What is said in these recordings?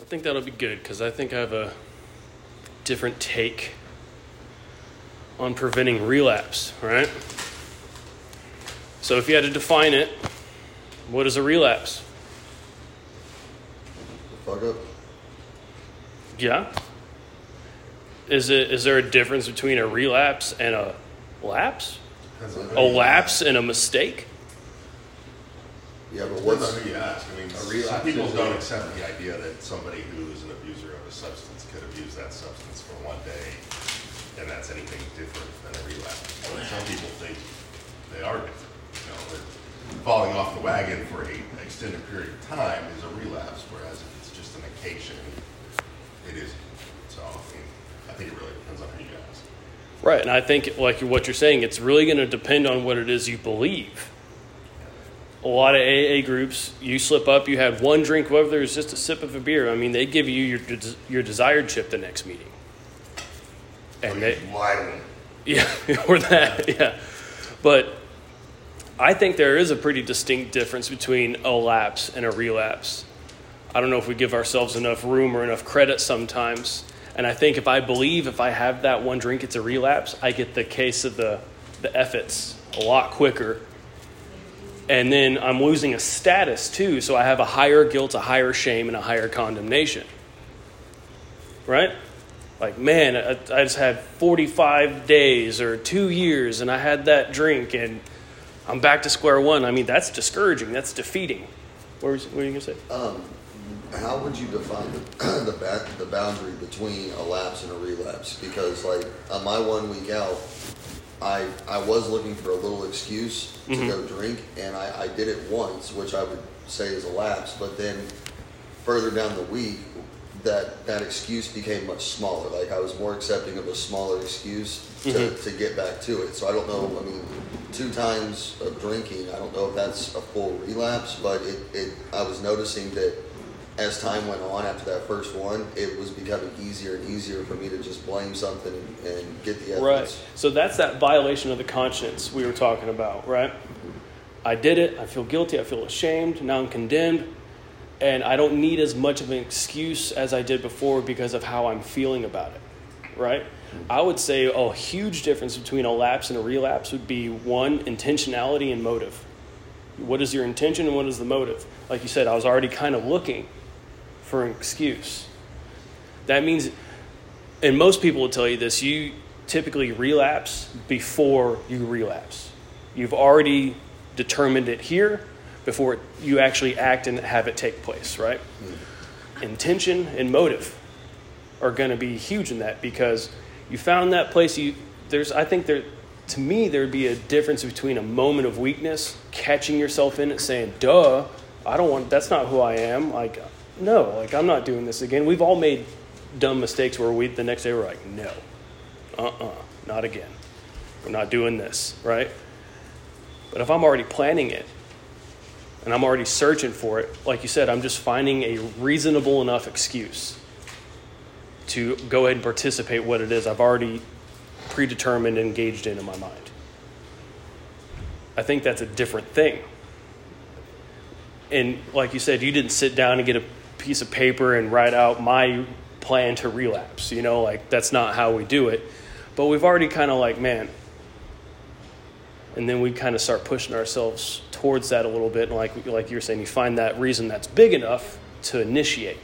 I think that'll be good because I think I have a different take on preventing relapse, right? So if you had to define it, what is a relapse? Fuck up. Yeah. Is it is there a difference between a relapse and a lapse? Depends on who A lapse and a mistake? Yeah, but Depends what's on who you ask. I mean, A some relapse people is don't a- accept the idea that somebody who's an abuser of a substance could abuse that substance for one day, and that's anything different than a relapse. But some people think they are different. You know, that falling off the wagon for a extended period of time is a relapse, whereas if it's just an occasion, it isn't. So, I mean, I think it really depends on who you ask. Right, and I think like what you're saying, it's really going to depend on what it is you believe. A lot of AA groups, you slip up, you had one drink, whether it's just a sip of a beer. I mean, they give you your your desired chip the next meeting, and they lie yeah, or that yeah. But I think there is a pretty distinct difference between a lapse and a relapse. I don't know if we give ourselves enough room or enough credit sometimes. And I think if I believe if I have that one drink, it's a relapse, I get the case of the, the efforts a lot quicker. And then I'm losing a status too, so I have a higher guilt, a higher shame, and a higher condemnation. Right? Like, man, I, I just had 45 days or two years and I had that drink and I'm back to square one. I mean, that's discouraging. That's defeating. What, was, what were you going to say? um, how would you define the the, back, the boundary between a lapse and a relapse? Because like on my one week out, I I was looking for a little excuse to mm-hmm. go drink, and I, I did it once, which I would say is a lapse. But then further down the week, that that excuse became much smaller. Like I was more accepting of a smaller excuse to, mm-hmm. to get back to it. So I don't know. I mean, two times of drinking, I don't know if that's a full relapse, but it, it I was noticing that as time went on after that first one, it was becoming easier and easier for me to just blame something and, get the evidence. Right. So that's that violation of the conscience we were talking about, right? I did it. I feel guilty. I feel ashamed. Now I'm condemned. And I don't need as much of an excuse as I did before because of how I'm feeling about it, right? I would say a huge difference between a lapse and a relapse would be one, intentionality and motive. What is your intention and what is the motive? Like you said, I was already kind of looking for an excuse. That means and most people will tell you this you typically relapse before you relapse. You've already determined it here before you actually act and have it take place right? Mm-hmm. Intention and motive are going to be huge in that because you found that place you there's i think there to me there'd be a difference between a moment of weakness catching yourself in it saying duh i don't want that's not who i am like no like i'm not doing this again we've all made dumb mistakes where we the next day we're like no uh-uh not again we're not doing this right but if i'm already planning it and i'm already searching for it like you said i'm just finding a reasonable enough excuse to go ahead and participate what it is I've already predetermined and engaged in in my mind. I think that's a different thing. And like you said, you didn't sit down and get a piece of paper and write out my plan to relapse. You know, like that's not how we do it. But we've already kind of like, man, and then we kind of start pushing ourselves towards that a little bit. And like like you're saying, you find that reason that's big enough to initiate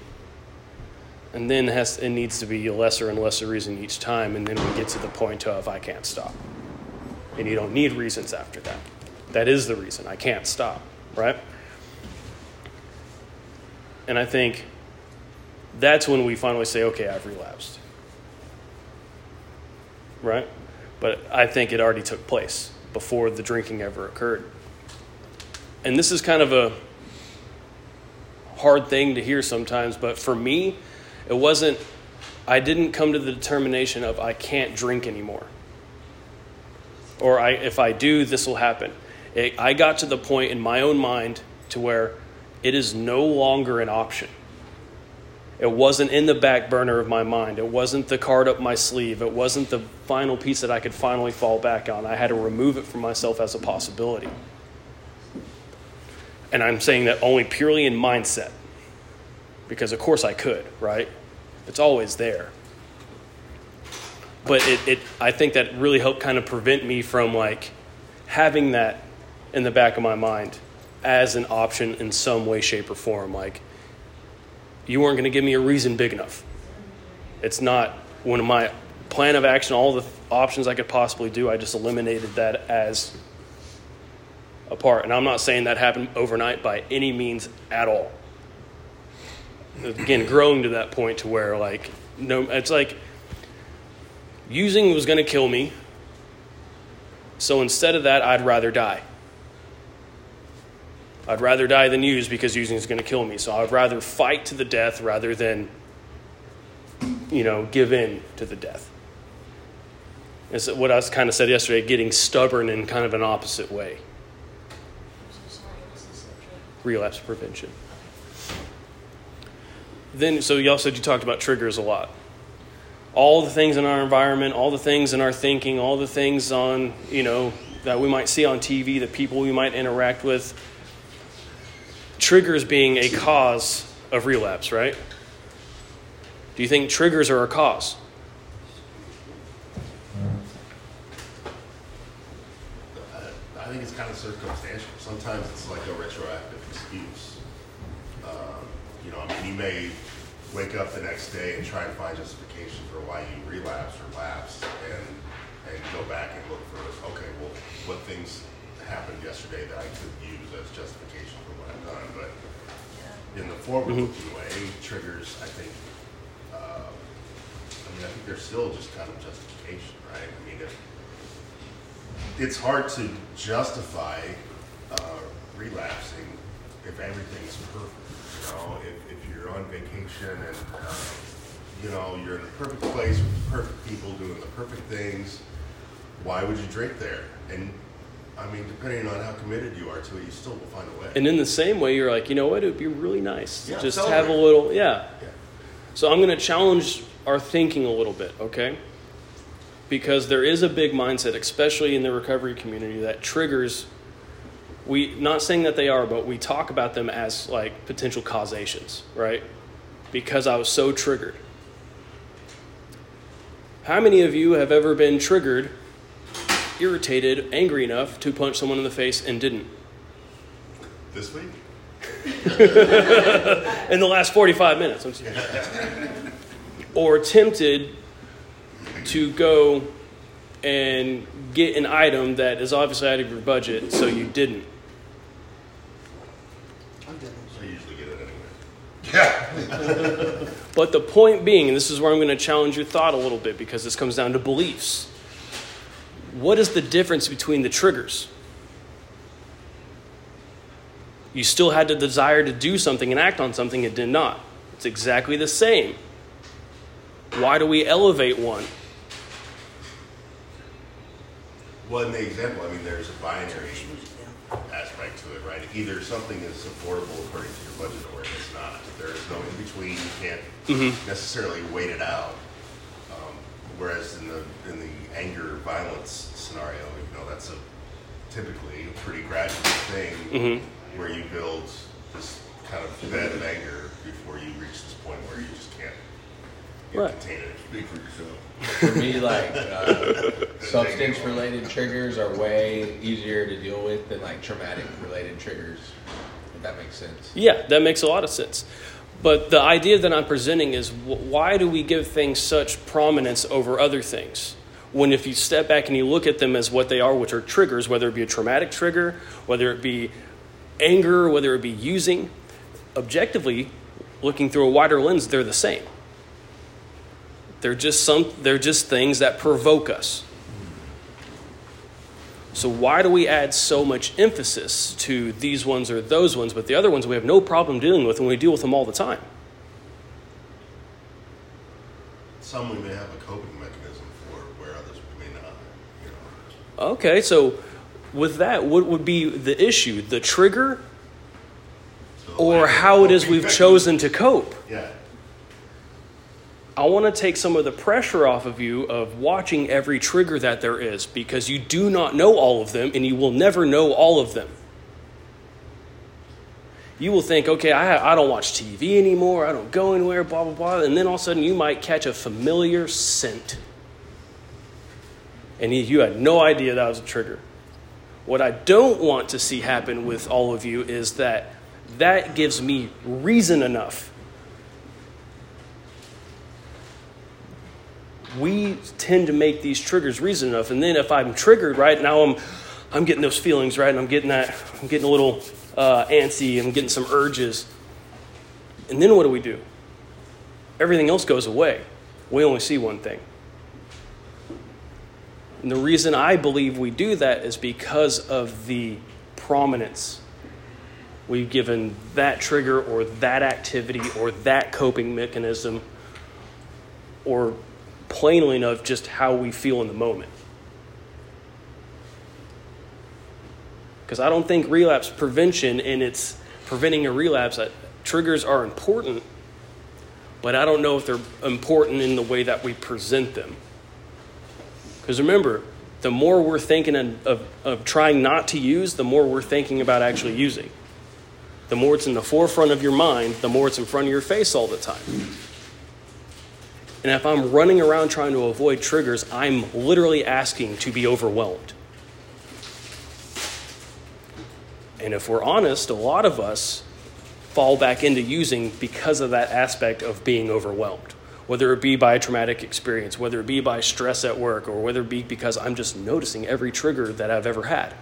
and then has it needs to be a lesser and lesser reason each time and then we get to the point of i can't stop and you don't need reasons after that that is the reason i can't stop right and i think that's when we finally say okay i've relapsed right but i think it already took place before the drinking ever occurred and this is kind of a hard thing to hear sometimes but for me it wasn't, I didn't come to the determination of I can't drink anymore. Or I, if I do, this will happen. It, I got to the point in my own mind to where it is no longer an option. It wasn't in the back burner of my mind. It wasn't the card up my sleeve. It wasn't the final piece that I could finally fall back on. I had to remove it from myself as a possibility. And I'm saying that only purely in mindset. because of course I could, right? It's always there. But it, it I think that really helped kind of prevent me from like having that in the back of my mind as an option in some way, shape, or form. Like you weren't going to give me a reason big enough. It's not one of my plan of action, all the options I could possibly do, I just eliminated that as a part. And I'm not saying that happened overnight by any means at all. Again, growing to that point to where, like, no, it's like using was going to kill me. So instead of that, I'd rather die. I'd rather die than use because using is going to kill me. So I'd rather fight to the death rather than, you know, give in to the death. It's what I kind of said yesterday, getting stubborn in kind of an opposite way. Relapse prevention. Then, so y'all said you talked about triggers a lot. All the things in our environment, all the things in our thinking, all the things on, you know, that we might see on TV, the people we might interact with. Triggers being a cause of relapse, right? Do you think triggers are a cause? I think it's kind of circumstantial. Sometimes it's like a retroactive excuse. Um, you know, I mean, you may wake up the next day and try and find justification for why you relapsed or lapsed, and and go back and look for okay, well, what things happened yesterday that I could use as justification for what I've done. But in the forward-looking Mm-hmm. way, triggers, I think. Uh, I mean, I think they're still just kind of justification, right? I mean, if it's hard to justify uh, relapsing if everything's perfect. You know, if, if you're on vacation and uh, you know you're in the perfect place with the perfect people doing the perfect things, why would you drink there? And I mean, depending on how committed you are to it, you still will find a way. And in the same way, you're like, you know what? It would be really nice to Yeah, just celebrate. have a little, yeah. yeah. So I'm going to challenge our thinking a little bit, okay? Because there is a big mindset, especially in the recovery community, that triggers. We not saying that they are, but we talk about them as like potential causations, right? Because I was so triggered. How many of you have ever been triggered, irritated, angry enough to punch someone in the face and didn't? This week, in the last 45 minutes. I'm serious. or tempted to go and get an item that is obviously out of your budget, so you didn't. I usually get it anyway. Yeah. but the point being, and this is where I'm going to challenge your thought a little bit because this comes down to beliefs. What is the difference between the triggers? You still had the desire to do something and act on something, it did not. It's exactly the same. Why do we elevate one? Well, in the example, I mean, there's a binary aspect to it, right? Either something is affordable according to your budget or it's not. There is no in between. You can't Mm-hmm. necessarily wait it out. Um, whereas in the in the anger violence scenario, you know, that's a typically a pretty gradual thing Mm-hmm. where you build this kind of bed of anger before you reach this point where you just can't you know, Right. contain it. Speak for yourself. For me, like uh, substance-related triggers are way easier to deal with than like traumatic-related triggers. If that makes sense. Yeah, that makes a lot of sense. But the idea that I'm presenting is wh- why do we give things such prominence over other things? When if you step back and you look at them as what they are, which are triggers, whether it be a traumatic trigger, whether it be anger, whether it be using, objectively, looking through a wider lens, they're the same. They're just some they're just things that provoke us. So why do we add so much emphasis to these ones or those ones, but the other ones we have no problem dealing with and we deal with them all the time? Some we may have a coping mechanism for, where others we may not. You know. Okay, so with that, what would be the issue? The trigger or how it is we've chosen to cope? Yeah. I want to take some of the pressure off of you of watching every trigger that there is because you do not know all of them and you will never know all of them. you will think, okay, I, I don't watch TV anymore, I don't go anywhere, blah, blah, blah. And then all of a sudden you might catch a familiar scent. And you, you had no idea that was a trigger. What I don't want to see happen with all of you is that that gives me reason enough. We tend to make these triggers reason enough, and then if I'm triggered, right now I'm, I'm getting those feelings, right, and I'm getting that, I'm getting a little uh, antsy, I'm getting some urges, and then what do we do? Everything else goes away. We only see one thing. And the reason I believe we do that is because of the prominence we've given that trigger or that activity or that coping mechanism or plainly enough just how we feel in the moment. Because I don't think relapse prevention and it's preventing a relapse, uh, triggers are important, but I don't know if they're important in the way that we present them. Because remember, the more we're thinking of, of, trying not to use, the more we're thinking about actually using. The more it's in the forefront of your mind, the more it's in front of your face all the time. And if I'm running around trying to avoid triggers, I'm literally asking to be overwhelmed. And if we're honest, a lot of us fall back into using because of that aspect of being overwhelmed, whether it be by a traumatic experience, whether it be by stress at work, or whether it be because I'm just noticing every trigger that I've ever had.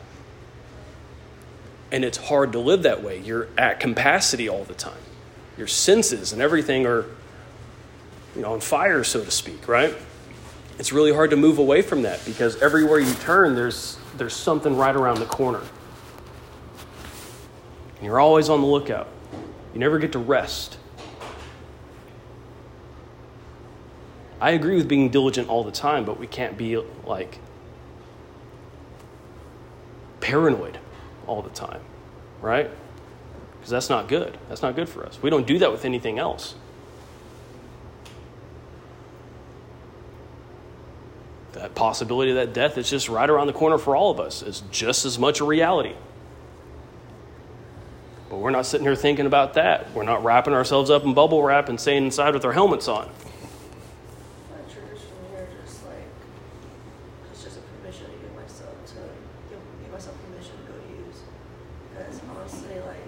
And it's hard to live that way. You're at capacity all the time. Your senses and everything are you know, on fire, so to speak, right? It's really hard to move away from that because everywhere you turn, there's, there's something right around the corner. And you're always on the lookout. You never get to rest. I agree with being diligent all the time, but we can't be like paranoid all the time, right? Because that's not good. That's not good for us. We don't do that with anything else. That possibility of that death is just right around the corner for all of us is just as much a reality. But we're not sitting here thinking about that. We're not wrapping ourselves up in bubble wrap and staying inside with our helmets on. My triggers for me are just like, it's just a permission to give myself to give, give myself permission to go use. Because honestly, like,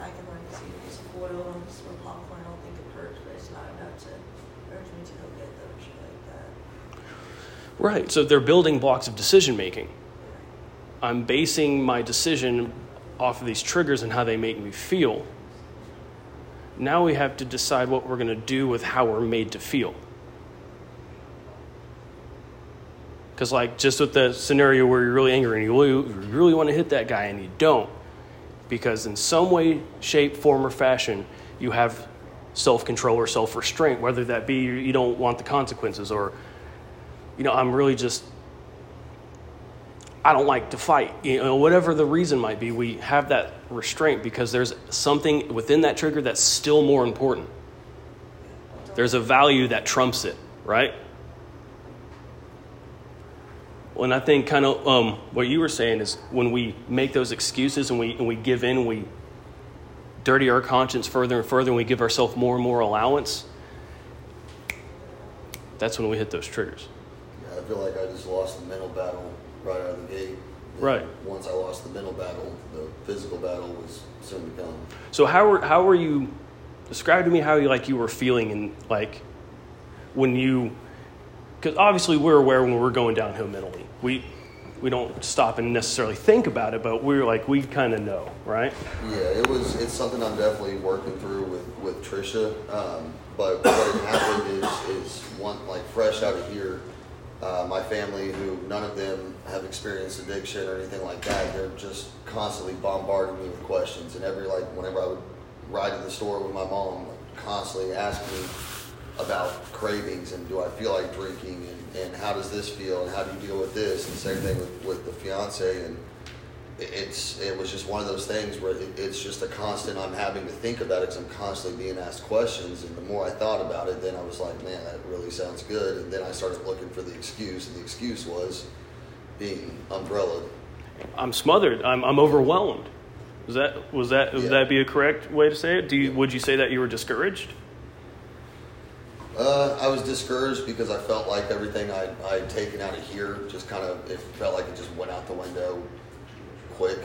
I can like see a piece of oil and some popcorn, I don't think it hurts, but it's not enough to urge me to go get them, shit like that. Right. So they're building blocks of decision making. I'm basing my decision off of these triggers and how they make me feel. Now we have to decide what we're going to do with how we're made to feel. Because, like, just with the scenario where you're really angry and you really, you really want to hit that guy and you don't, because in some way, shape, form, or fashion, you have self control or self restraint, whether that be you don't want the consequences or, you know, I'm really just I don't like to fight. You know, whatever the reason might be, we have that restraint because there's something within that trigger that's still more important. There's a value that trumps it, right? Well, and I think kind of um, what you were saying is when we make those excuses and we, and we give in, we dirty our conscience further and further, and we give ourselves more and more allowance, that's when we hit those triggers. Yeah, I feel like I just lost the mental battle right out of the gate. And Right. Once I lost the mental battle, the physical battle was soon to come. So how were how were you? Describe to me how you like you were feeling and like when you, because obviously we're aware when we're going downhill mentally. We we don't stop and necessarily think about it, but we're like we kind of know, right? Yeah, it was. It's something I'm definitely working through with with Trisha. Um, but what had happened is is one like fresh out of here. Uh, my family, who none of them have experienced addiction or anything like that, they're just constantly bombarding me with questions. And every like whenever I would ride to the store with my mom, like, constantly asking me about cravings and do I feel like drinking and, and how does this feel and how do you deal with this and same thing with, with the fiance and it- it's it was just one of those things where it, it's just a constant I'm having to think about it because I'm constantly being asked questions and the more I thought about it then I was like man that really sounds good and then I started looking for the excuse and the excuse was being umbrellaed I'm smothered. I'm I'm overwhelmed. Was that was that would Yeah. that be a correct way to say it? Do you would you say that you were discouraged? Uh, I was discouraged because I felt like everything I I'd taken out of here just kind of it felt like it just went out the window quick.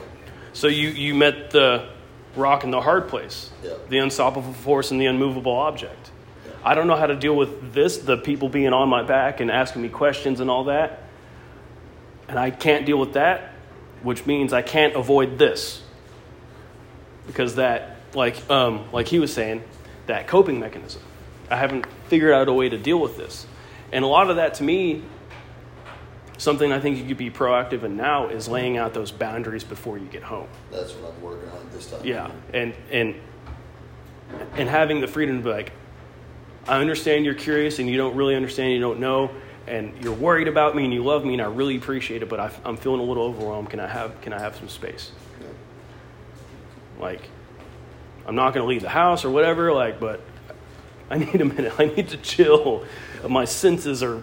So you you met the rock in the hard place, Yeah. the unstoppable force and the unmovable object. Yeah. I don't know how to deal with this, the people being on my back and asking me questions and all that. And I can't deal with that, which means I can't avoid this. Because that, like, um, like he was saying, that coping mechanism. I haven't figured out a way to deal with this. And a lot of that to me, something I think you could be proactive in now is laying out those boundaries before you get home. That's what I'm working on this time. Yeah, and and and having the freedom to be like, I understand you're curious and you don't really understand, you don't know, and you're worried about me and you love me and I really appreciate it, but I, I'm feeling a little overwhelmed. Can I have Can I have some space? Yeah. Like, I'm not going to leave the house or whatever. Like, but I need a minute. I need to chill. My senses are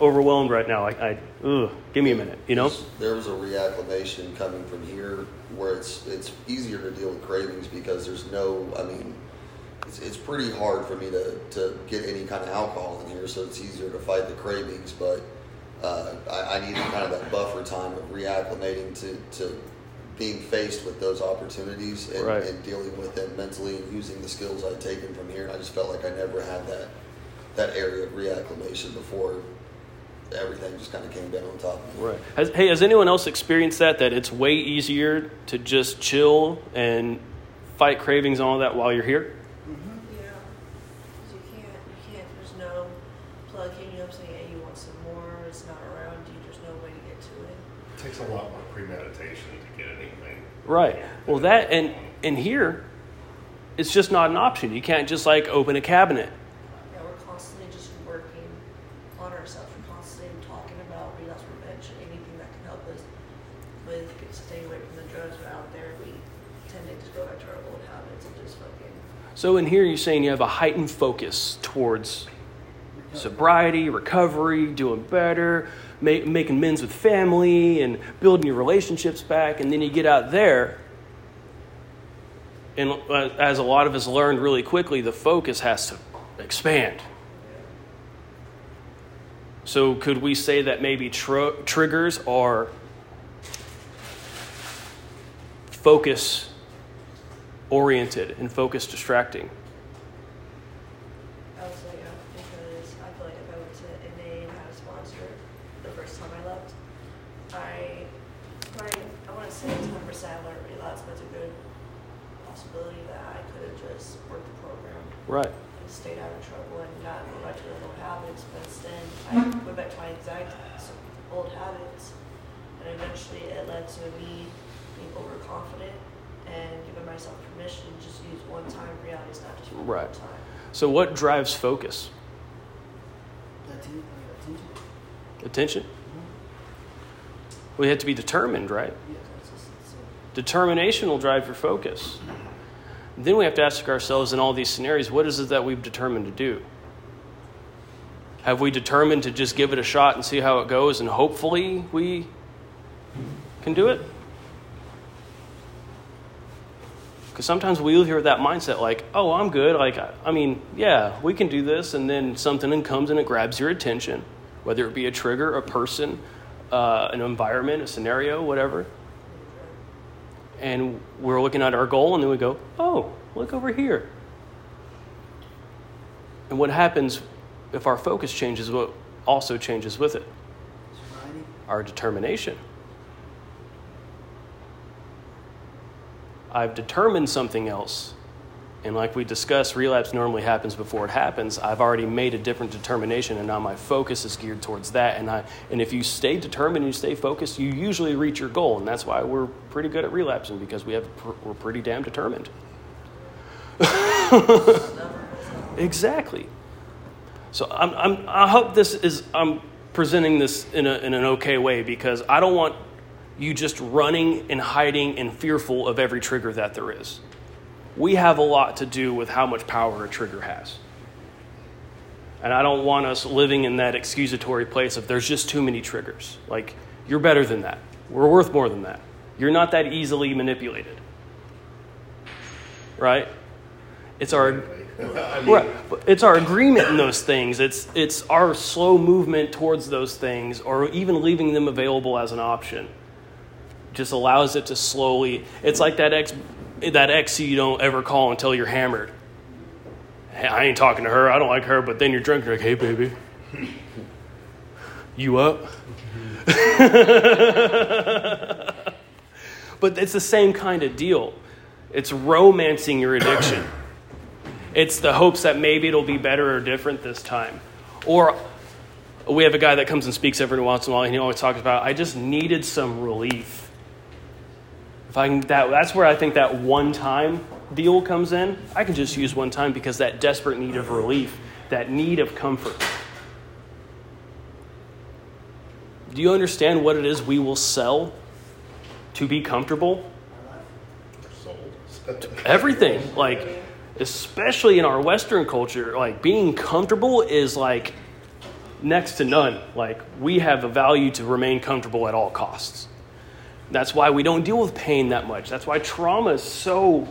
overwhelmed right now. Like, I, ugh, give me a minute. You know? there was a reacclimation coming from here where it's it's easier to deal with cravings because there's no I mean it's, it's pretty hard for me to, to get any kind of alcohol in here so it's easier to fight the cravings but uh, I, I needed kind of that buffer time of reacclimating to, to being faced with those opportunities and, Right. and dealing with them mentally and using the skills I'd taken from here and I just felt like I never had that that area of reacclimation before everything just kind of came down on top of me. Right. Has, hey, has anyone else experienced that? That it's way easier to just chill and fight cravings and all that while you're here? Mm-hmm. Yeah. 'Cause you can't, you can't, there's no plug hitting you up saying, hey, you want some more, it's not around you, there's no way to get to it. It takes a lot more premeditation to get anything. Right. Well, that and and here, it's just not an option. You can't just like open a cabinet. Yeah, we're constantly just working on ourselves, we're constantly talking about relapse prevention, anything that can help us with staying away from the drugs that are out there, we tend to just go back to our old habits and just fucking, So in here, you're saying you have a heightened focus towards sobriety, recovery, doing better, ma- making amends with family, and building your relationships back. And then you get out there, and uh, as a lot of us learned really quickly, the focus has to expand. So could we say that maybe tr- triggers are focus oriented and focus distracting? I would say, yeah, because I feel like if I went to NA and had a sponsor the first time I left, I, probably, I wouldn't say it's hundred percent I learned relapse, but it's a good possibility that I could have just worked the program Right. and stayed out of trouble and not go back to those old habits, but instead I hmm. went back to my exact old habits. And eventually it led to me being overconfident and giving myself permission to just use one time reality, it's not just one Right. time. So what drives focus? Atten- attention. Attention. Mm-hmm. We have to be determined, right? Yeah, that's just, so. Determination will drive your focus. Then we have to ask ourselves in all these scenarios, what is it that we've determined to do? Have we determined to just give it a shot and see how it goes and hopefully we can do it? Because sometimes we live here with that mindset like, oh, I'm good. Like, I, I mean, yeah, we can do this. And then something comes and it grabs your attention, whether it be a trigger, a person, uh, an environment, a scenario, whatever and we're looking at our goal, and then we go, oh, look over here. And what happens if our focus changes, what also changes with it? Our determination. I've determined something else. And like we discussed, relapse normally happens before it happens. I've already made a different determination, and now my focus is geared towards that. And, I, and if you stay determined and you stay focused, you usually reach your goal. And that's why we're pretty good at relapsing because we have, we're pretty damn determined. exactly. So I'm, I'm, I hope this is, I'm presenting this in, a, in an okay way because I don't want you just running and hiding and fearful of every trigger that there is. We have a lot to do with how much power a trigger has. And I don't want us living in that excusatory place of there's just too many triggers. Like, you're better than that. We're worth more than that. You're not that easily manipulated. Right? It's our I mean, Right. It's our agreement in those things. It's it's our slow movement towards those things, or even leaving them available as an option. Just allows it to slowly. It's like that ex that ex you don't ever call until you're hammered. Hey, I ain't talking to her. I don't like her. But then you're drunk. You're like, hey, baby, you up? but it's the same kind of deal. It's romancing your addiction. It's the hopes that maybe it'll be better or different this time. Or we have a guy that comes and speaks every once in a while, and he always talks about, I just needed some relief. If I can, that, that's where I think that one time deal comes in. I can just use one time because that desperate need of relief, that need of comfort. Do you understand what it is we will sell to be comfortable? everything like especially in our western culture like being comfortable is like next to none like we have a value to remain comfortable at all costs that's why we don't deal with pain that much. That's why trauma is so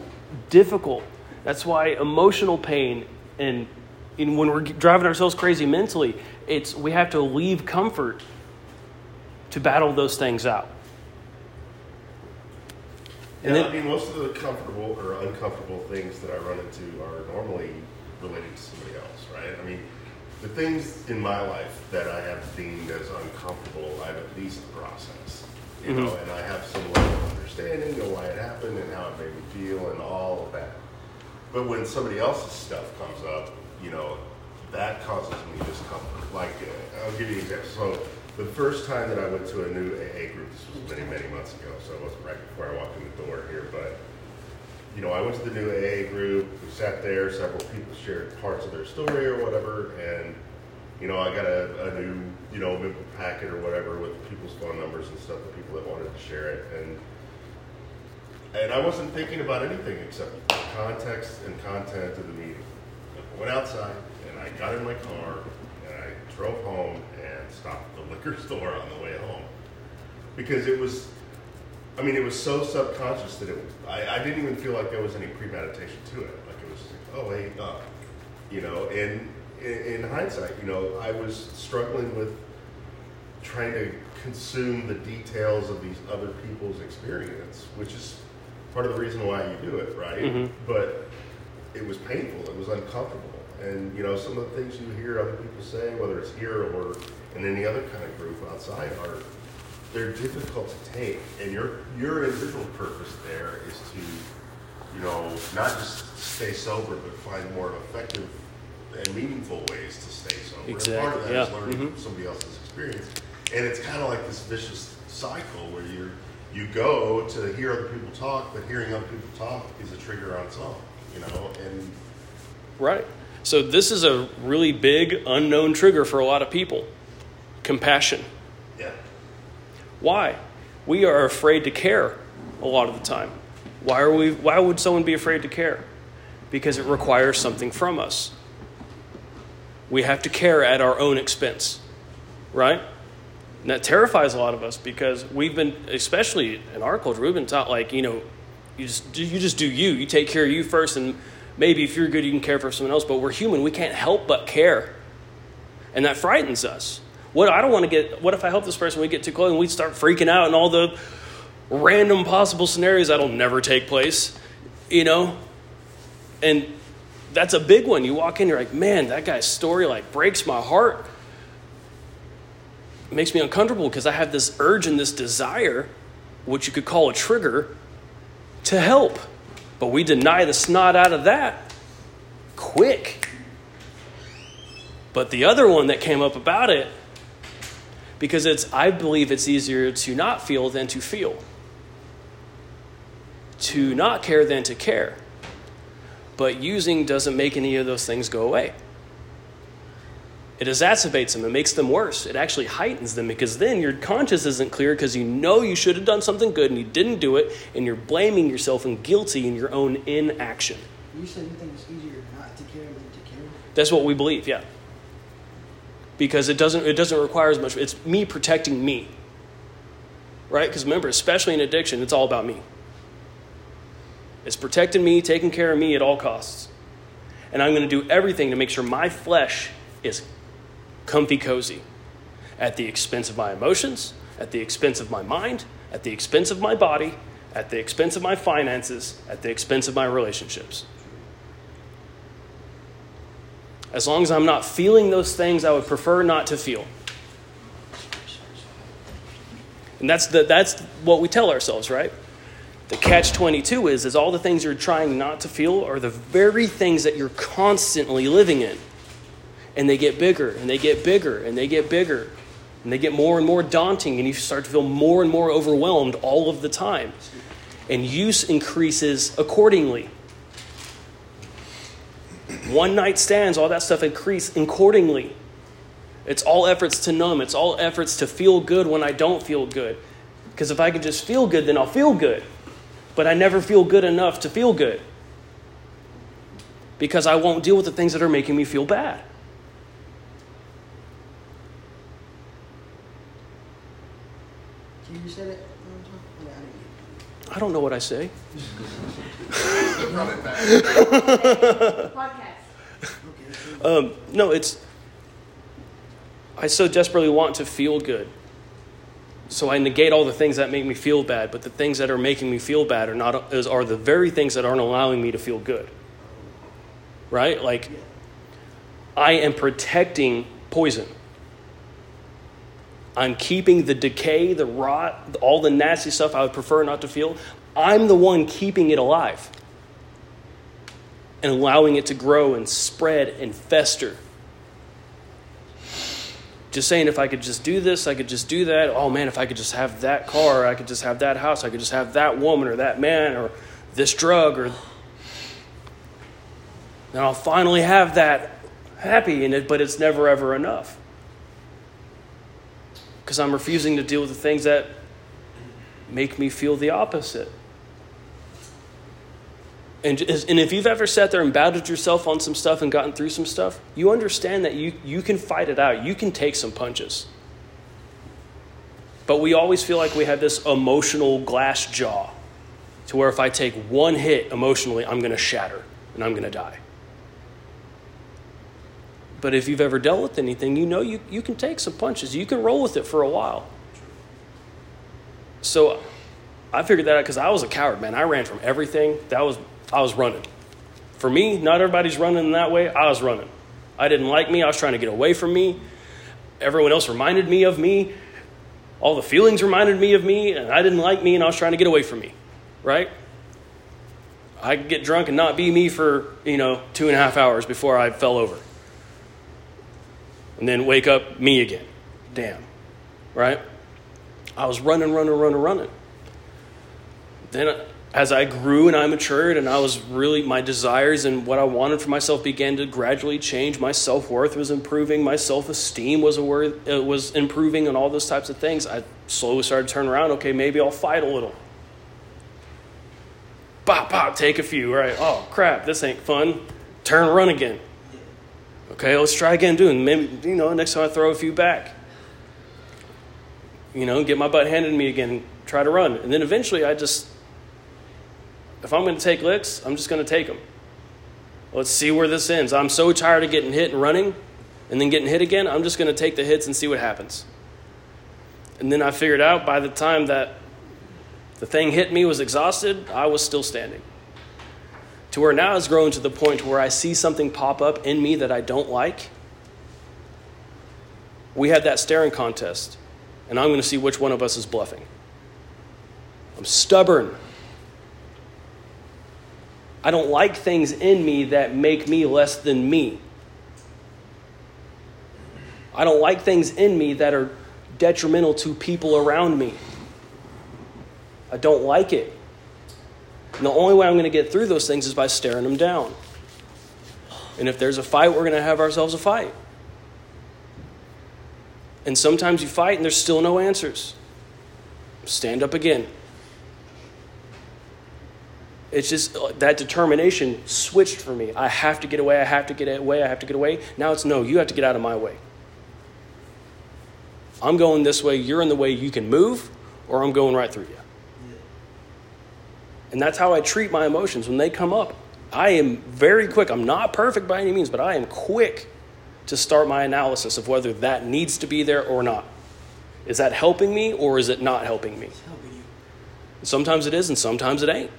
difficult. That's why emotional pain and, and when we're driving ourselves crazy mentally it's we have to leave comfort to battle those things out. And yeah, then- I mean, most of the comfortable or uncomfortable things that I run into are normally related to somebody else, right? I mean, the things in my life that I have deemed as uncomfortable, I've at least processed, you know, and I have some level of understanding of why it happened and how it made me feel and all of that. But when somebody else's stuff comes up, you know, that causes me discomfort. Like, uh, I'll give you an example. So, the first time that I went to a new AA group, this was many, many months ago, so it wasn't right before I walked in the door here, but, you know, I went to the new AA group, we sat there, several people shared parts of their story or whatever, and, you know, I got a, a new, you know, packet or whatever with people's phone numbers and stuff, the people that wanted to share it, and and I wasn't thinking about anything except context and content of the meeting. I went outside and I got in my car and I drove home and stopped at the liquor store on the way home. Because it was, I mean, it was so subconscious that it, I, I didn't even feel like there was any premeditation to it. Like it was just like, oh, hey, uh, you know, and in, in hindsight, you know, I was struggling with trying to consume the details of these other people's experience, which is part of the reason why you do it, right? Mhm. But it was painful, it was uncomfortable. And, you know, some of the things you hear other people say, whether it's here or in any other kind of group outside, are they're difficult to take. And your your individual purpose there is to, you know, not just stay sober, but find more effective and meaningful ways to stay sober. And part of Exactly, that is yeah. learning Mhm. from somebody else's experience. And it's kind of like this vicious cycle where you're you go to hear other people talk, but hearing other people talk is a trigger on its own, you know. And Right. So this is a really big unknown trigger for a lot of people. Compassion. Why? We are afraid to care a lot of the time. Why are we why would someone be afraid to care? Because it requires something from us. We have to care at our own expense. Right? And that terrifies a lot of us because we've been especially in our culture, we've been taught like, you know, you just you just do you. You take care of you first and maybe if you're good you can care for someone else, but we're human. We can't help but care. And that frightens us. What I don't want to get what if I help this person we get too close and we start freaking out and all the random possible scenarios that'll never take place, you know? And that's a big one. You walk in, you're like, man, that guy's story like breaks my heart. It makes me uncomfortable because I have this urge and this desire, which you could call a trigger, to help. But we deny the snot out of that quick. But the other one that came up about it, because it's, I believe it's easier to not feel than to feel, to not care than to care. But using doesn't make any of those things go away. It exacerbates them, it makes them worse. It actually heightens them because then your conscience isn't clear because you know you should have done something good and you didn't do it, and you're blaming yourself and guilty in your own inaction. You said you think it's easier not to care than to care. That's what we believe, yeah. Because it doesn't it doesn't require as much. It's me protecting me. right? Because remember, especially in addiction, it's all about me. It's protecting me, taking care of me at all costs. And I'm going to do everything to make sure my flesh is comfy cozy at the expense of my emotions, at the expense of my mind, at the expense of my body, at the expense of my finances, at the expense of my relationships. As long as I'm not feeling those things, I would prefer not to feel. And that's, the, that's what we tell ourselves, right? The catch 22 is, is all the things you're trying not to feel are the very things that you're constantly living in. And they get bigger and they get bigger and they get bigger and they get more and more daunting and you start to feel more and more overwhelmed all of the time. And use increases accordingly. One night stands, all that stuff increase accordingly. It's all efforts to numb. It's all efforts to feel good when I don't feel good. Because if I can just feel good, then I'll feel good. But I never feel good enough to feel good. Because I won't deal with the things that are making me feel bad. You say that? one more time? I mean, I didn't get it. I don't know what I say. Run it back. Podcast. Okay. Um, no, it's. I so desperately want to feel good. So I negate all the things that make me feel bad, but the things that are making me feel bad are not is, are the very things that aren't allowing me to feel good. Right? Like I am protecting poison. I'm keeping the decay, the rot, all the nasty stuff I would prefer not to feel. I'm the one keeping it alive and allowing it to grow and spread and fester. Just saying, if I could just do this, I could just do that. Oh man, if I could just have that car, I could just have that house, I could just have that woman or that man or this drug or. Then I'll finally have that happy in it, but it's never ever enough. Because I'm refusing to deal with the things that make me feel the opposite. And, and if you've ever sat there and battled yourself on some stuff and gotten through some stuff, you understand that you, you can fight it out. You can take some punches. But we always feel like we have this emotional glass jaw to where if I take one hit emotionally, I'm going to shatter and I'm going to die. But if you've ever dealt with anything, you know you, you can take some punches. You can roll with it for a while. So I figured that out because I was a coward, man. I ran from everything. That was I was running. For me, not everybody's running in that way. I was running. I didn't like me. I was trying to get away from me. Everyone else reminded me of me. All the feelings reminded me of me, and I didn't like me, and I was trying to get away from me. Right? I could get drunk and not be me for, you know, two and a half hours before I fell over. And then wake up me again. Damn. Right? I was running, running, running, running. Then as I grew and I matured and I was really, my desires and what I wanted for myself began to gradually change. My self worth was improving. My self esteem was, word, uh, was improving and all those types of things. I slowly started to turn around. Okay, maybe I'll fight a little. Pop, pop, take a few. Right. Oh, crap, this ain't fun. Turn, run again. Okay, let's try again doing. Maybe, you know, next time I throw a few back. You know, get my butt handed to me again, try to run. And then eventually I just if I'm going to take licks, I'm just going to take them. Let's see where this ends. I'm so tired of getting hit and running and then getting hit again. I'm just going to take the hits and see what happens. And then I figured out by the time that the thing hit me was exhausted, I was still standing. To where now it's grown to the point where I see something pop up in me that I don't like. We had that staring contest, and I'm going to see which one of us is bluffing. I'm stubborn. I don't like things in me that make me less than me. I don't like things in me that are detrimental to people around me. I don't like it. And the only way I'm going to get through those things is by staring them down. And if there's a fight, we're going to have ourselves a fight. And sometimes you fight and there's still no answers. Stand up again. It's just uh, that determination switched for me. I have to get away, I have to get away, I have to get away. Now it's no, you have to get out of my way. I'm going this way, you're in the way, you can move, or I'm going right through you. And that's how I treat my emotions when they come up. I am very quick. I'm not perfect by any means, but I am quick to start my analysis of whether that needs to be there or not. Is that helping me or is it not helping me? Helping. Sometimes it is and sometimes it ain't.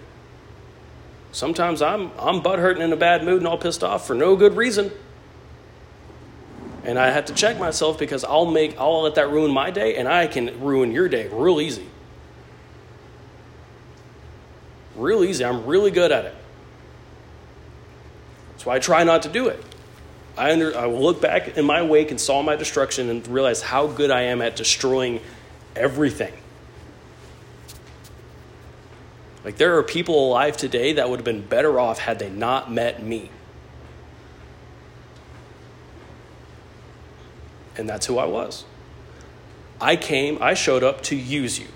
Sometimes I'm I'm butthurt and in a bad mood and all pissed off for no good reason. And I have to check myself because I'll make I'll let that ruin my day and I can ruin your day real easy. Real easy. I'm really good at it. That's why I try not to do it. I, under, I will look back in my wake and saw my destruction and realize how good I am at destroying everything. Like, there are people alive today that would have been better off had they not met me. And that's who I was. I came, I showed up to use you.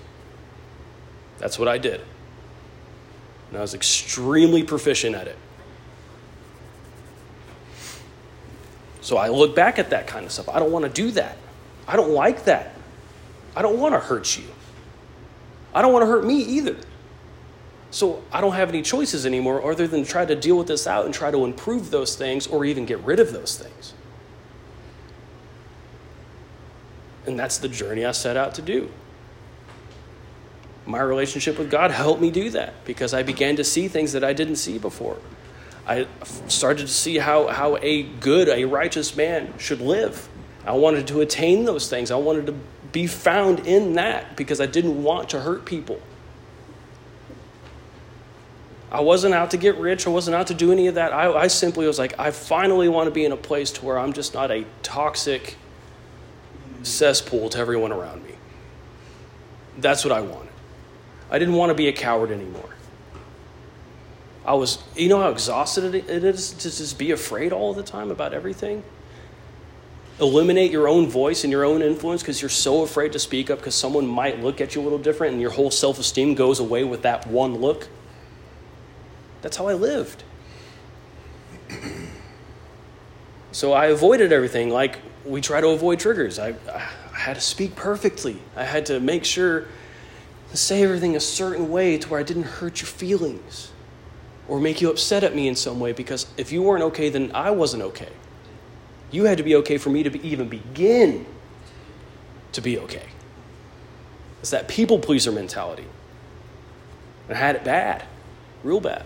That's what I did. And I was extremely proficient at it. So I look back at that kind of stuff. I don't want to do that. I don't like that. I don't want to hurt you. I don't want to hurt me either. So I don't have any choices anymore other than try to deal with this out and try to improve those things or even get rid of those things. And that's the journey I set out to do. My relationship with God helped me do that because I began to see things that I didn't see before. I started to see how, how a good, a righteous man should live. I wanted to attain those things. I wanted to be found in that because I didn't want to hurt people. I wasn't out to get rich. I wasn't out to do any of that. I, I simply was like, I finally want to be in a place to where I'm just not a toxic cesspool to everyone around me. That's what I wanted. I didn't want to be a coward anymore. I was, you know how exhausted it is to just be afraid all the time about everything? Eliminate your own voice and your own influence because you're so afraid to speak up because someone might look at you a little different and your whole self esteem goes away with that one look. That's how I lived. So I avoided everything like we try to avoid triggers. I, I had to speak perfectly. I had to make sure to say everything a certain way to where I didn't hurt your feelings or make you upset at me in some way because if you weren't okay, then I wasn't okay. You had to be okay for me to be, even begin to be okay. It's that people pleaser mentality. I had it bad, real bad.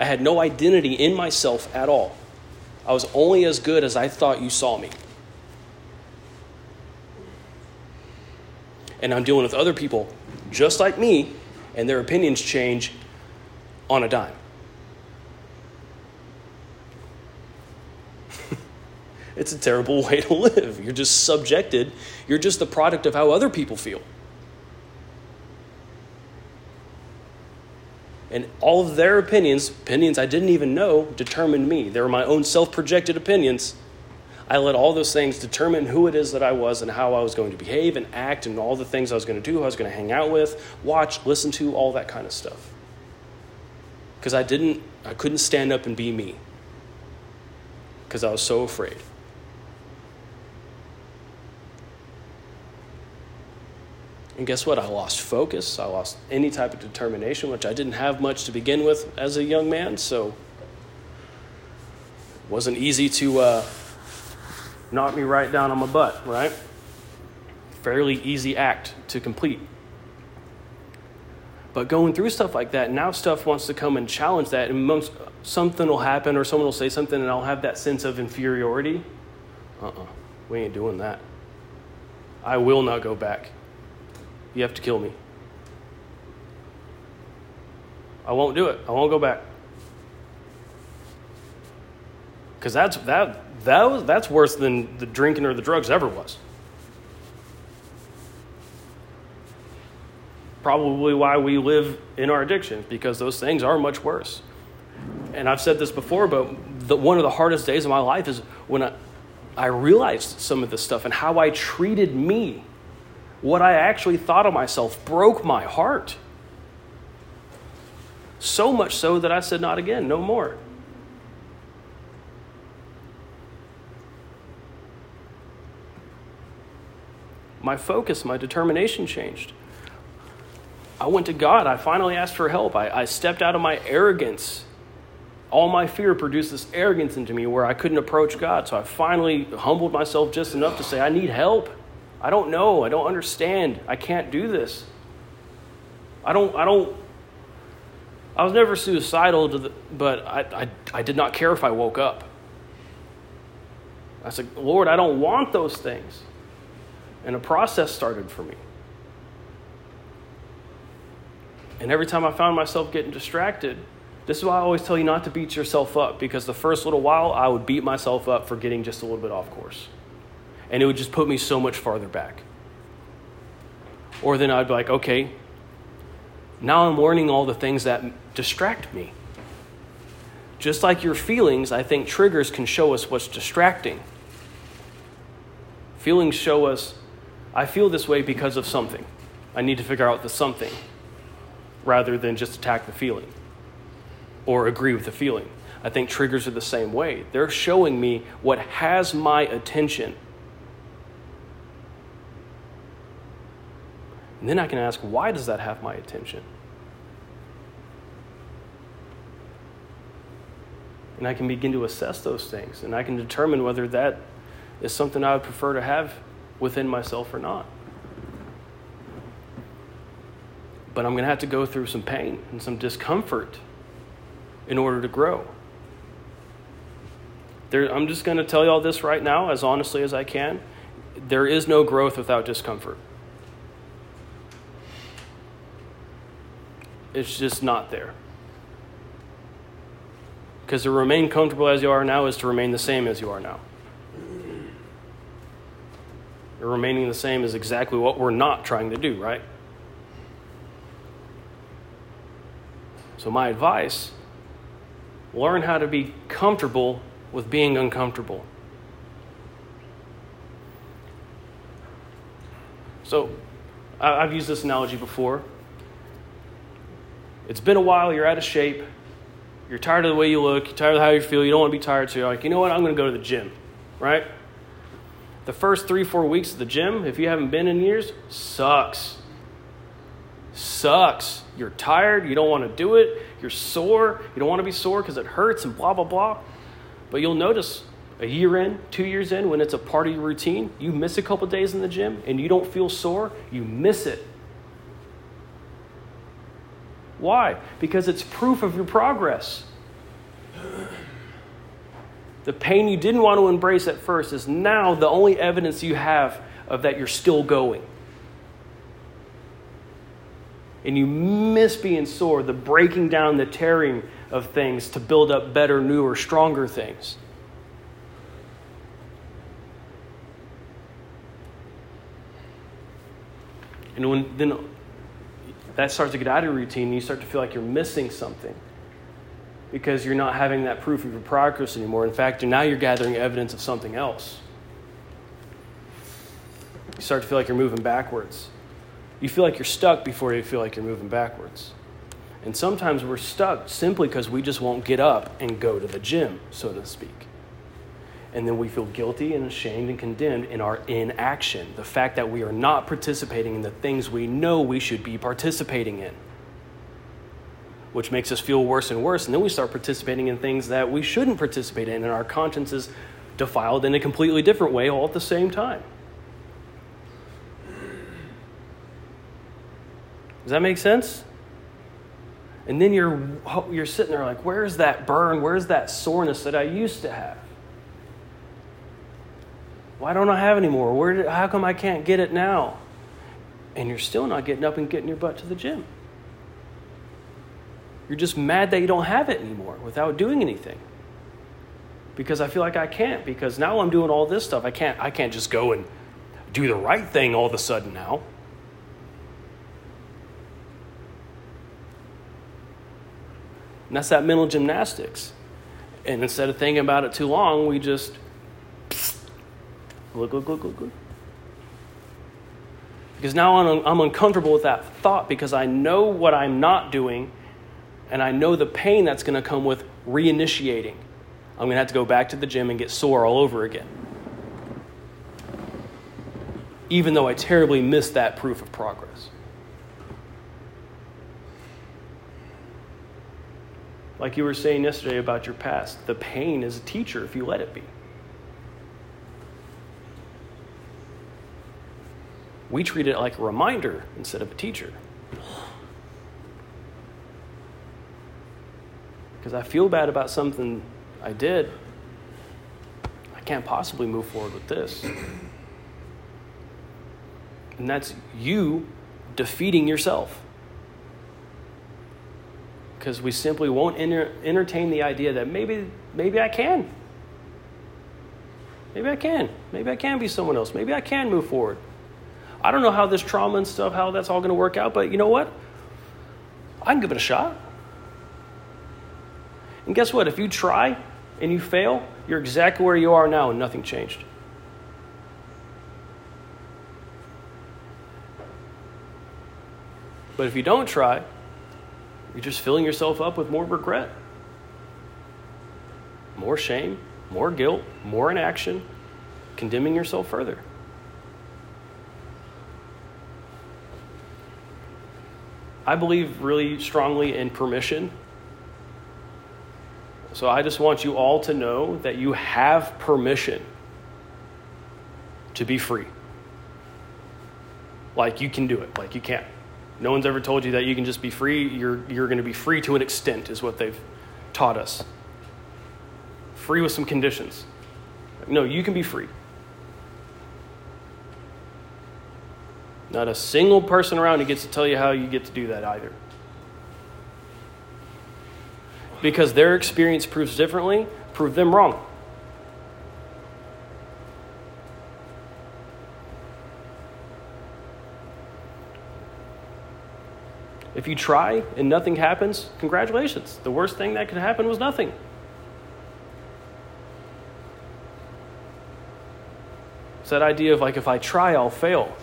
I had no identity in myself at all. I was only as good as I thought you saw me. And I'm dealing with other people just like me, and their opinions change on a dime. it's a terrible way to live. You're just subjected, you're just the product of how other people feel. And all of their opinions, opinions I didn't even know, determined me. They were my own self projected opinions. I let all those things determine who it is that I was and how I was going to behave and act and all the things I was going to do, who I was going to hang out with, watch, listen to, all that kind of stuff. Because I didn't, I couldn't stand up and be me. Because I was so afraid. And guess what? I lost focus. I lost any type of determination, which I didn't have much to begin with as a young man. So it wasn't easy to uh, knock me right down on my butt, right? Fairly easy act to complete. But going through stuff like that, now stuff wants to come and challenge that, and most, something will happen, or someone will say something, and I'll have that sense of inferiority. Uh uh we ain't doing that. I will not go back. You have to kill me. I won't do it. I won't go back. Because that's that that was that's worse than the drinking or the drugs ever was. Probably why we live in our addictions because those things are much worse. And I've said this before, but the, one of the hardest days of my life is when I, I realized some of this stuff and how I treated me what I actually thought of myself broke my heart. So much so that I said, Not again, no more. My focus, my determination changed. I went to God. I finally asked for help. I, I stepped out of my arrogance. All my fear produced this arrogance into me where I couldn't approach God. So I finally humbled myself just enough to say, I need help. I don't know. I don't understand. I can't do this. I don't, I don't, I was never suicidal, the, but I, I, I did not care if I woke up. I said, Lord, I don't want those things. And a process started for me. And every time I found myself getting distracted, this is why I always tell you not to beat yourself up because the first little while I would beat myself up for getting just a little bit off course. And it would just put me so much farther back. Or then I'd be like, okay, now I'm learning all the things that distract me. Just like your feelings, I think triggers can show us what's distracting. Feelings show us, I feel this way because of something. I need to figure out the something rather than just attack the feeling or agree with the feeling. I think triggers are the same way. They're showing me what has my attention. And then I can ask, why does that have my attention? And I can begin to assess those things. And I can determine whether that is something I would prefer to have within myself or not. But I'm going to have to go through some pain and some discomfort in order to grow. There, I'm just going to tell you all this right now, as honestly as I can. There is no growth without discomfort. It's just not there. Because to remain comfortable as you are now is to remain the same as you are now. remaining the same is exactly what we're not trying to do, right? So, my advice learn how to be comfortable with being uncomfortable. So, I've used this analogy before. It's been a while, you're out of shape, you're tired of the way you look, you're tired of how you feel, you don't want to be tired, so you're like, you know what, I'm going to go to the gym, right? The first three, four weeks of the gym, if you haven't been in years, sucks. Sucks. You're tired, you don't want to do it, you're sore, you don't want to be sore because it hurts and blah, blah, blah. But you'll notice a year in, two years in, when it's a part of your routine, you miss a couple days in the gym and you don't feel sore, you miss it. Why? Because it's proof of your progress. The pain you didn't want to embrace at first is now the only evidence you have of that you're still going. And you miss being sore, the breaking down, the tearing of things to build up better, newer, stronger things. And when then that starts to get out of routine, you start to feel like you're missing something because you're not having that proof of your progress anymore. In fact, now you're gathering evidence of something else. You start to feel like you're moving backwards. You feel like you're stuck before you feel like you're moving backwards. And sometimes we're stuck simply because we just won't get up and go to the gym, so to speak. And then we feel guilty and ashamed and condemned in our inaction. The fact that we are not participating in the things we know we should be participating in which makes us feel worse and worse. And then we start participating in things that we shouldn't participate in, and our conscience is defiled in a completely different way all at the same time. Does that make sense? And then you're, you're sitting there like, where's that burn? Where's that soreness that I used to have? Why don't I have any more? Where did, how come I can't get it now? And you're still not getting up and getting your butt to the gym. You're just mad that you don't have it anymore without doing anything. Because I feel like I can't, because now I'm doing all this stuff. I can't, I can't just go and do the right thing all of a sudden now. And that's that mental gymnastics. And instead of thinking about it too long, we just Look, look, look, look, look. Because now I'm, I'm uncomfortable with that thought because I know what I'm not doing and I know the pain that's going to come with reinitiating. I'm going to have to go back to the gym and get sore all over again. Even though I terribly missed that proof of progress. Like you were saying yesterday about your past, the pain is a teacher if you let it be. We treat it like a reminder instead of a teacher. Because I feel bad about something I did. I can't possibly move forward with this. And that's you defeating yourself. Because we simply won't enter, entertain the idea that maybe, maybe I can. Maybe I can. Maybe I can be someone else. Maybe I can move forward. I don't know how this trauma and stuff, how that's all going to work out, but you know what? I can give it a shot. And guess what? If you try and you fail, you're exactly where you are now and nothing changed. But if you don't try, you're just filling yourself up with more regret, more shame, more guilt, more inaction, condemning yourself further. I believe really strongly in permission. So I just want you all to know that you have permission to be free. Like you can do it, like you can. No one's ever told you that you can just be free. You're, you're going to be free to an extent, is what they've taught us. Free with some conditions. No, you can be free. Not a single person around who gets to tell you how you get to do that either. Because their experience proves differently, prove them wrong. If you try and nothing happens, congratulations. The worst thing that could happen was nothing. It's that idea of like, if I try, I'll fail.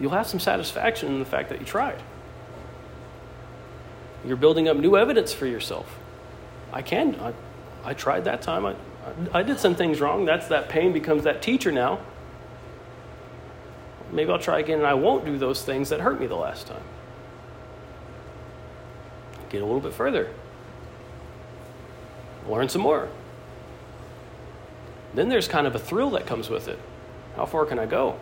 You'll have some satisfaction in the fact that you tried. You're building up new evidence for yourself. I can. I, I tried that time. I, I, I did some things wrong. That's that pain becomes that teacher now. Maybe I'll try again and I won't do those things that hurt me the last time get a little bit further, learn some more. Then there's kind of a thrill that comes with it. How far can I go?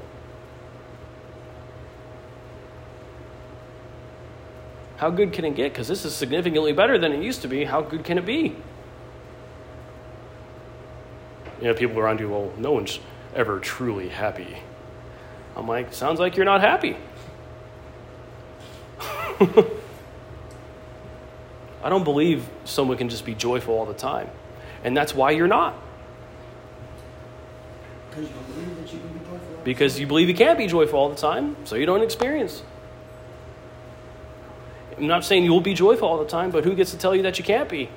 How good can it get? Because this is significantly better than it used to be. How good can it be? You know, people around you, well, no one's ever truly happy. I'm like, sounds like you're not happy. I don't believe someone can just be joyful all the time. And that's why you're not. Because you believe that you can be joyful. Because you believe you can't be joyful all the time, so you don't experience. I'm not saying you'll be joyful all the time, but who gets to tell you that you can't be?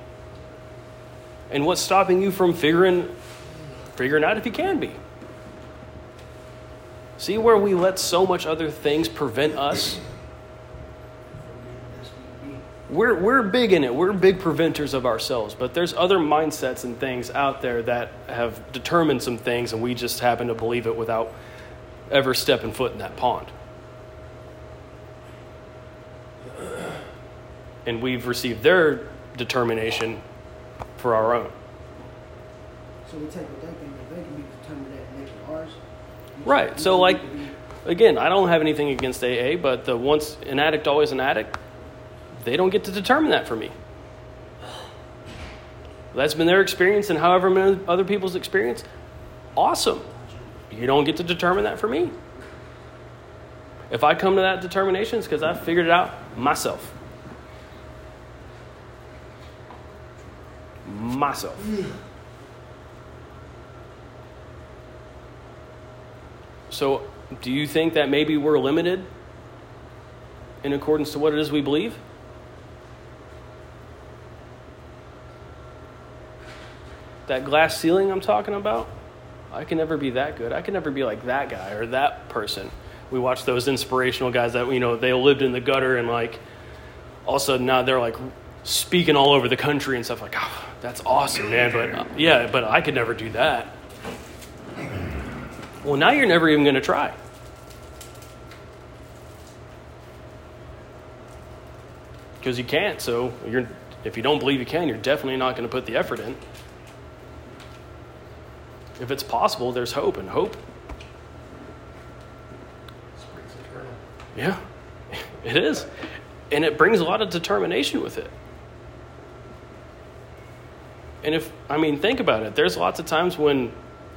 And what's stopping you from figuring figuring out if you can be? See where we let so much other things prevent us? we're, we're big in it. We're big preventers of ourselves, but there's other mindsets and things out there that have determined some things, and we just happen to believe it without ever stepping foot in that pond. And we've received their determination for our own. So we take what they think that they can be determined that and make it ours. Right. So, like, need to be- again, I don't have anything against AA, but the once an addict, always an addict, they don't get to determine that for me. That's been their experience, and however many other people's experience, awesome. You don't get to determine that for me. If I come to that determination, it's because I figured it out myself. Myself. So, do you think that maybe we're limited in accordance to what it is we believe? That glass ceiling I'm talking about, I can never be that good. I can never be like that guy or that person. We watch those inspirational guys that, you know, they lived in the gutter and like all of a sudden now they're like speaking all over the country and stuff like, oh, that's awesome, man. But uh, yeah, but I could never do that. Well, now you're never even going to try. Because you can't, so you're If you don't believe you can, you're definitely not going to put the effort in. If it's possible, there's hope, and hope, yeah, it is. And it brings a lot of determination with it. And if, I mean, think about it. There's lots of times when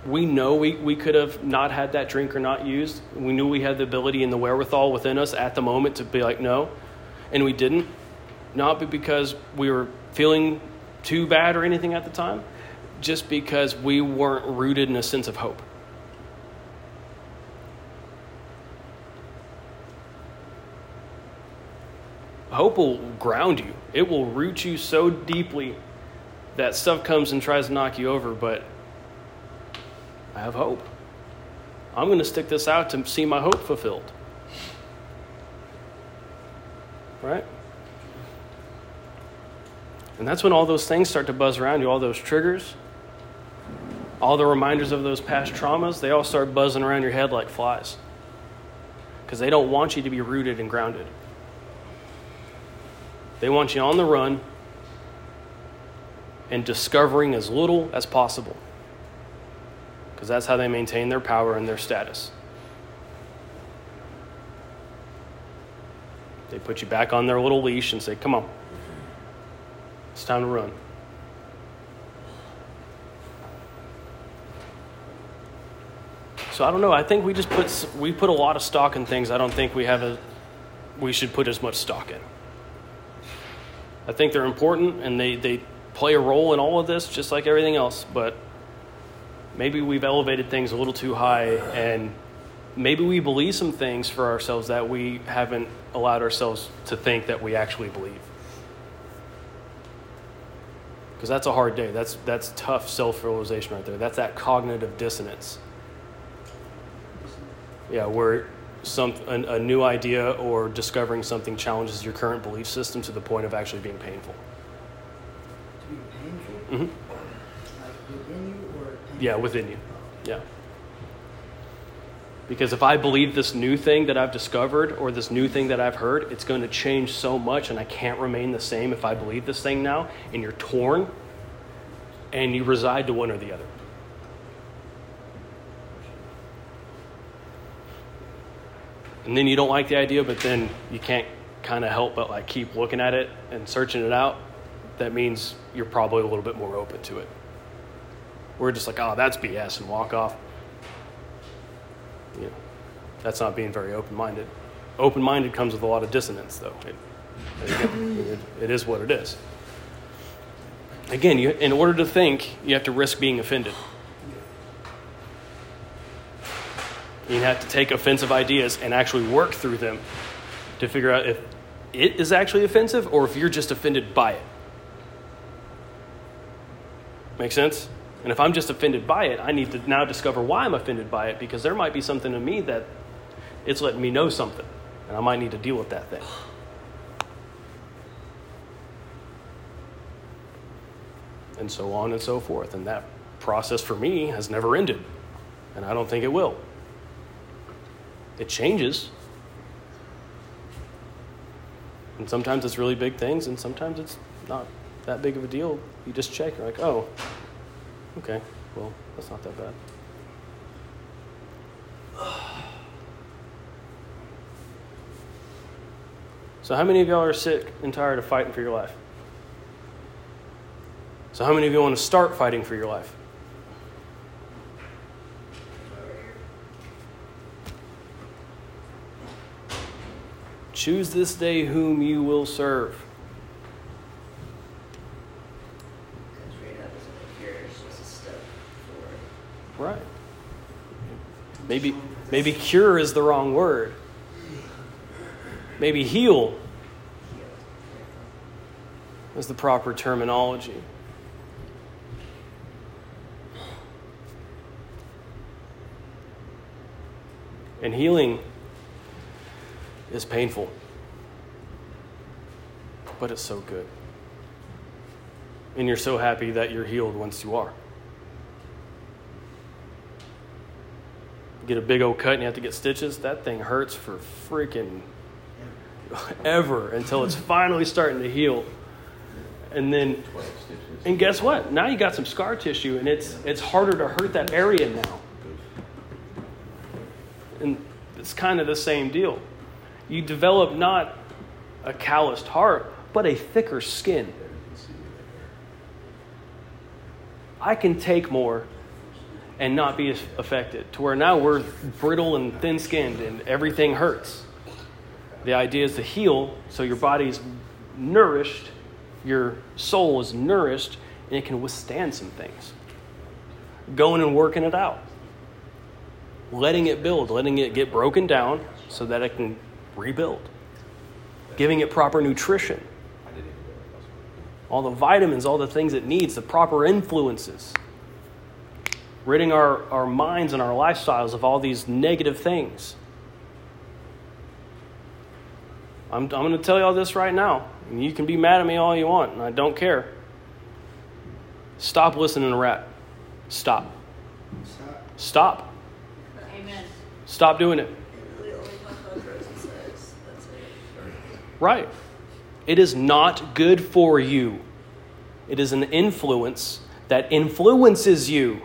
we know we, we could have not had that drink or not used. We knew we had the ability and the wherewithal within us at the moment to be like, no. And we didn't. Not because we were feeling too bad or anything at the time, just because we weren't rooted in a sense of hope. Hope will ground you, it will root you so deeply that stuff comes and tries to knock you over, but I have hope. I'm going to stick this out to see my hope fulfilled. Right? And that's when all those things start to buzz around you, all those triggers, all the reminders of those past traumas, they all start buzzing around your head like flies. Because they don't want you to be rooted and grounded. They want you on the run and discovering as little as possible. Because that's how they maintain their power and their status. They put you back on their little leash and say, Come on, it's time to run. So I don't know. I think we just put we put a lot of stock in things. I don't think we have a we should put as much stock in. I think they're important and they, they play a role in all of this, just like everything else. But maybe we've elevated things a little too high, and maybe we believe some things for ourselves that we haven't allowed ourselves to think that we actually believe. Because that's a hard day. That's, that's tough self realization right there. That's that cognitive dissonance. Yeah, where some a, a new idea or discovering something challenges your current belief system to the point of actually being painful. To be painful, hmm like within you or? Yeah, within you. Yeah. Because if I believe this new thing that I've discovered or this new thing that I've heard, it's going to change so much and I can't remain the same if I believe this thing now, and you're torn and you reside to one or the other. And then you don't like the idea, but then you can't kind of help but like keep looking at it and searching it out. That means you're probably a little bit more open to it. We're just like, oh, that's BS and walk off. You know, that's not being very open minded. Open minded comes with a lot of dissonance, though. It, it, it is what it is. Again, you, in order to think, you have to risk being offended. You have to take offensive ideas and actually work through them to figure out if it is actually offensive or if you're just offended by it. Make sense? And if I'm just offended by it, I need to now discover why I'm offended by it because there might be something in me that it's letting me know something, and I might need to deal with that thing. And so on and so forth. And that process for me has never ended, and I don't think it will. It changes. And sometimes it's really big things, and sometimes it's not that big of a deal. You just check, you're like, oh, okay, well, that's not that bad. So, how many of y'all are sick and tired of fighting for your life? So, how many of you want to start fighting for your life? Choose this day whom you will serve. Because right now doesn't make cure, it's just a step forward. Right. Maybe maybe cure is the wrong word. Maybe heal is the proper terminology. And healing is painful, but it's so good. And you're so happy that you're healed once you are. Get a big old cut and you have to get stitches, that thing hurts for freaking ever until it's finally starting to heal. and then and guess what? Now you got some scar tissue, and it's it's harder to hurt that area now. And it's kind of the same deal. You develop not a calloused heart, but a thicker skin. I can take more and not be affected to where now we're brittle and thin skinned and everything hurts. The idea is to heal so your body's nourished, your soul is nourished, and it can withstand some things. Going and working it out, letting it build, letting it get broken down so that it can rebuild, giving it proper nutrition all the vitamins, all the things it needs, the proper influences. Ridding our, our minds and our lifestyles of all these negative things. I'm, I'm going to tell you all this right now. And you can be mad at me all you want, and I don't care. Stop listening to rap. Stop. Stop. Stop. Amen. Stop doing it. It really only talks about drugs and sex. That's it. Right. It is not good for you. It is an influence that influences you.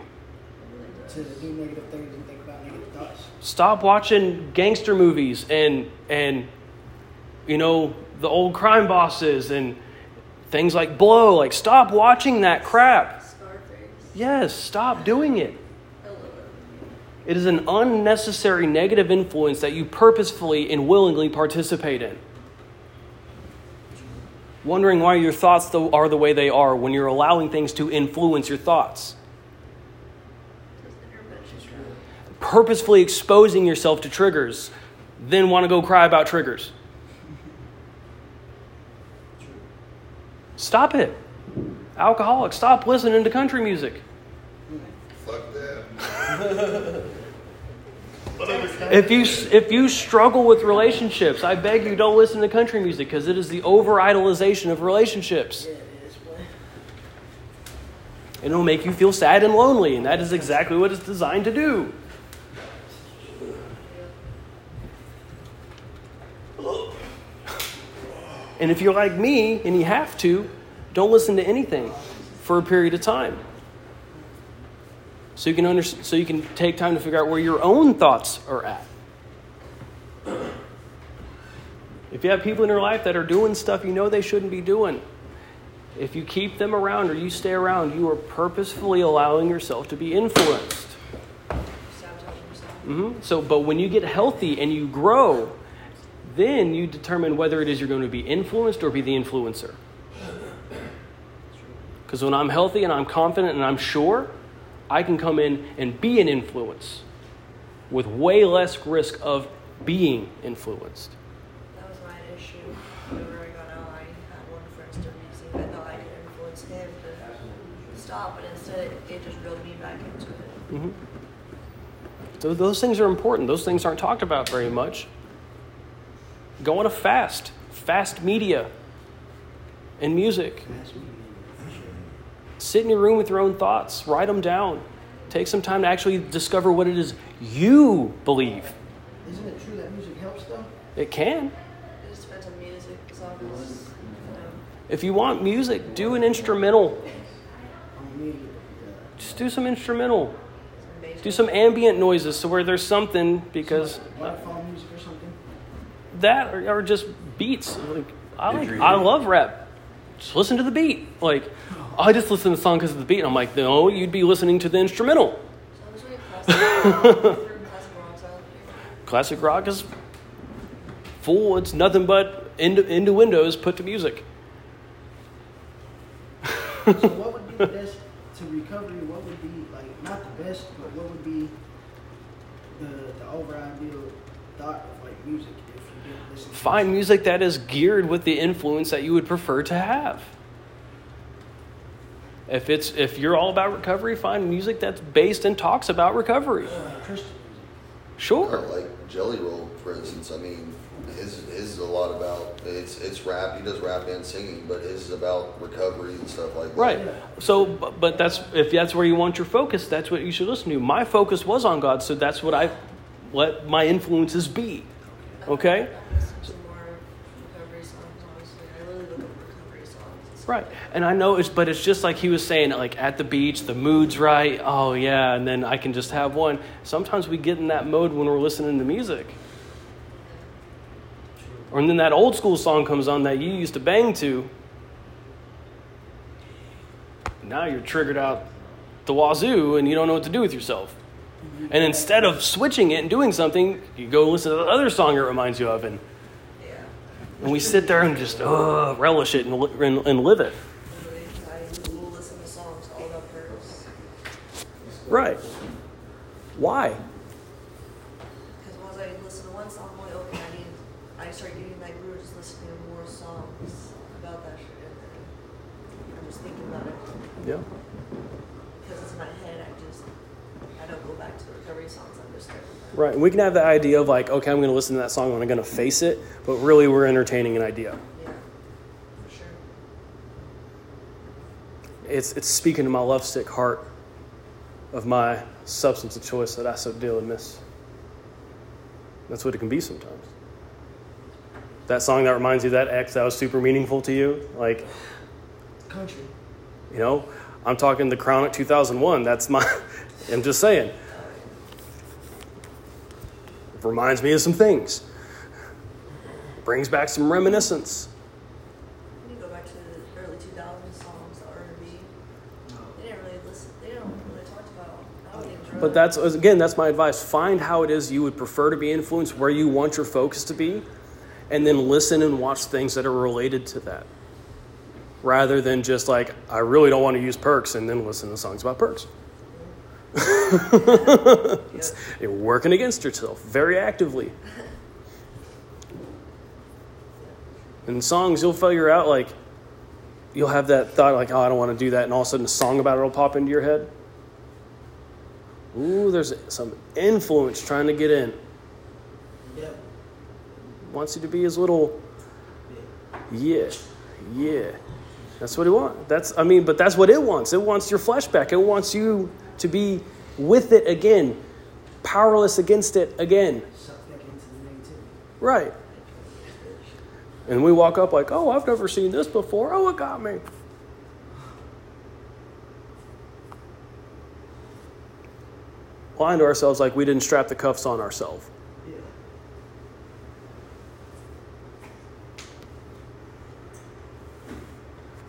To do negative things and think about negative thoughts. Stop watching gangster movies and and you know the old crime bosses and things like Blow. Like stop watching that crap. Scarface. Yes, stop doing it. It is an unnecessary negative influence that you purposefully and willingly participate in. Wondering why your thoughts are the way they are when you're allowing things to influence your thoughts. Does intervention drug. Purposefully exposing yourself to triggers, then want to go cry about triggers. Stop it. Alcoholics, stop listening to country music. Fuck that. If you if you struggle with relationships, I beg you don't listen to country music because it is the over idolization of relationships. Yeah, it is, boy. And it'll make you feel sad and lonely, and that is exactly what it's designed to do. And if you're like me and you have to, don't listen to anything for a period of time. So you can under, so you can take time to figure out where your own thoughts are at. If you have people in your life that are doing stuff you know they shouldn't be doing, if you keep them around or you stay around, you are purposefully allowing yourself to be influenced. Sabotaging yourself. hmm So, but when you get healthy and you grow, then you determine whether it is you're going to be influenced or be the influencer. Because when I'm healthy and I'm confident and I'm sure, I can come in and be an influence with way less risk of being influenced. That was my issue. Whenever I got out, uh, I had one friend start using it. I thought I could influence him to stop, but instead it, just reeled me back into it. Mm-hmm. So those things are important. Those things aren't talked about very much. Go on a fast, fast media and music. That's me. Sure. Sit in your room with your own thoughts, write them down. Take some time to actually discover what it is you believe. Isn't it true that music helps though? It can. It just depends on music, as long as, If you want music, do an instrumental. On media. Uh, Just do some instrumental. Do some ambient noises so where there's something because waterfall music or something. That or, or just beats. Like I like, I love rap. Just listen to the beat. Like I just listen to the song because of the beat. And I'm like, no, you'd be listening to the instrumental. So I'm just really classic, classic rock style. Classic rock is full. It's nothing but into, into windows put to music. So what would be the best to recovery? What would be like not the best, but what would be the the over ideal thought of like music if you didn't listen? to Find music that is geared with the influence that you would prefer to have. If it's if you're all about recovery, find music that's based and talks about recovery. Uh, Christian music. Sure. Or like Jelly Roll, for instance. I mean, his his is a lot about it's it's rap. He does rap and singing, but his is about recovery and stuff like that. Right. So, bu- but that's if that's where you want your focus, that's what you should listen to. My focus was on God, so that's what I let my influences be. Okay? I'm listening to more recovery songs, honestly. I really look up recovery songs. It's Right. And I know it's, but it's just like he was saying, like at the beach, the mood's right. Oh, yeah. And then I can just have one. Sometimes we get in that mode when we're listening to music. Or then that old school song comes on that you used to bang to. Now you're triggered out the wazoo and you don't know what to do with yourself. And instead of switching it and doing something, you go listen to the other song it reminds you of. And, Yeah. and we sit there and just uh, relish it and, and, and live it. I will listen to songs all about pearls. Right. Why? Because once I listen to one song, I'm like, okay, I need, I start getting that groove, just listening to more songs about that shit. And I'm just thinking about it. Yeah. Because it's in my head, I just, I don't go back to the recovery songs, I'm just there. Right. And we can have the idea of like, okay, I'm going to listen to that song and I'm going to face it, but really we're entertaining an idea. Yeah, for sure. It's, it's speaking to my lovesick heart of my substance of choice that I so dearly miss. That's what it can be sometimes. That song that reminds you of that ex that was super meaningful to you, like, Country. you know, I'm talking the Crown at 2001. That's my, I'm just saying. Reminds me of some things. Brings back some reminiscence. When you go back to the early 2000s songs, the R&B, they didn't really listen, they don't really talk about, I don't think drugs. But that's again, that's my advice. Find how it is you would prefer to be influenced, where you want your focus to be, and then listen and watch things that are related to that. Rather than just like, I really don't want to use perks and then listen to songs about perks. It's- You're working against yourself very actively. In songs, you'll figure out like you'll have that thought like, oh, I don't want to do that, and all of a sudden a song about it will pop into your head. Ooh, there's some influence trying to get in. Yep. Wants you to be his little, yeah, yeah. That's what he wants. That's I mean, but that's what it wants. It wants your flesh back. It wants you to be with it again, powerless against it again. Suck back into the negativity. Right. And we walk up like, oh, I've never seen this before. Oh, it got me. Lying to ourselves like we didn't strap the cuffs on ourselves.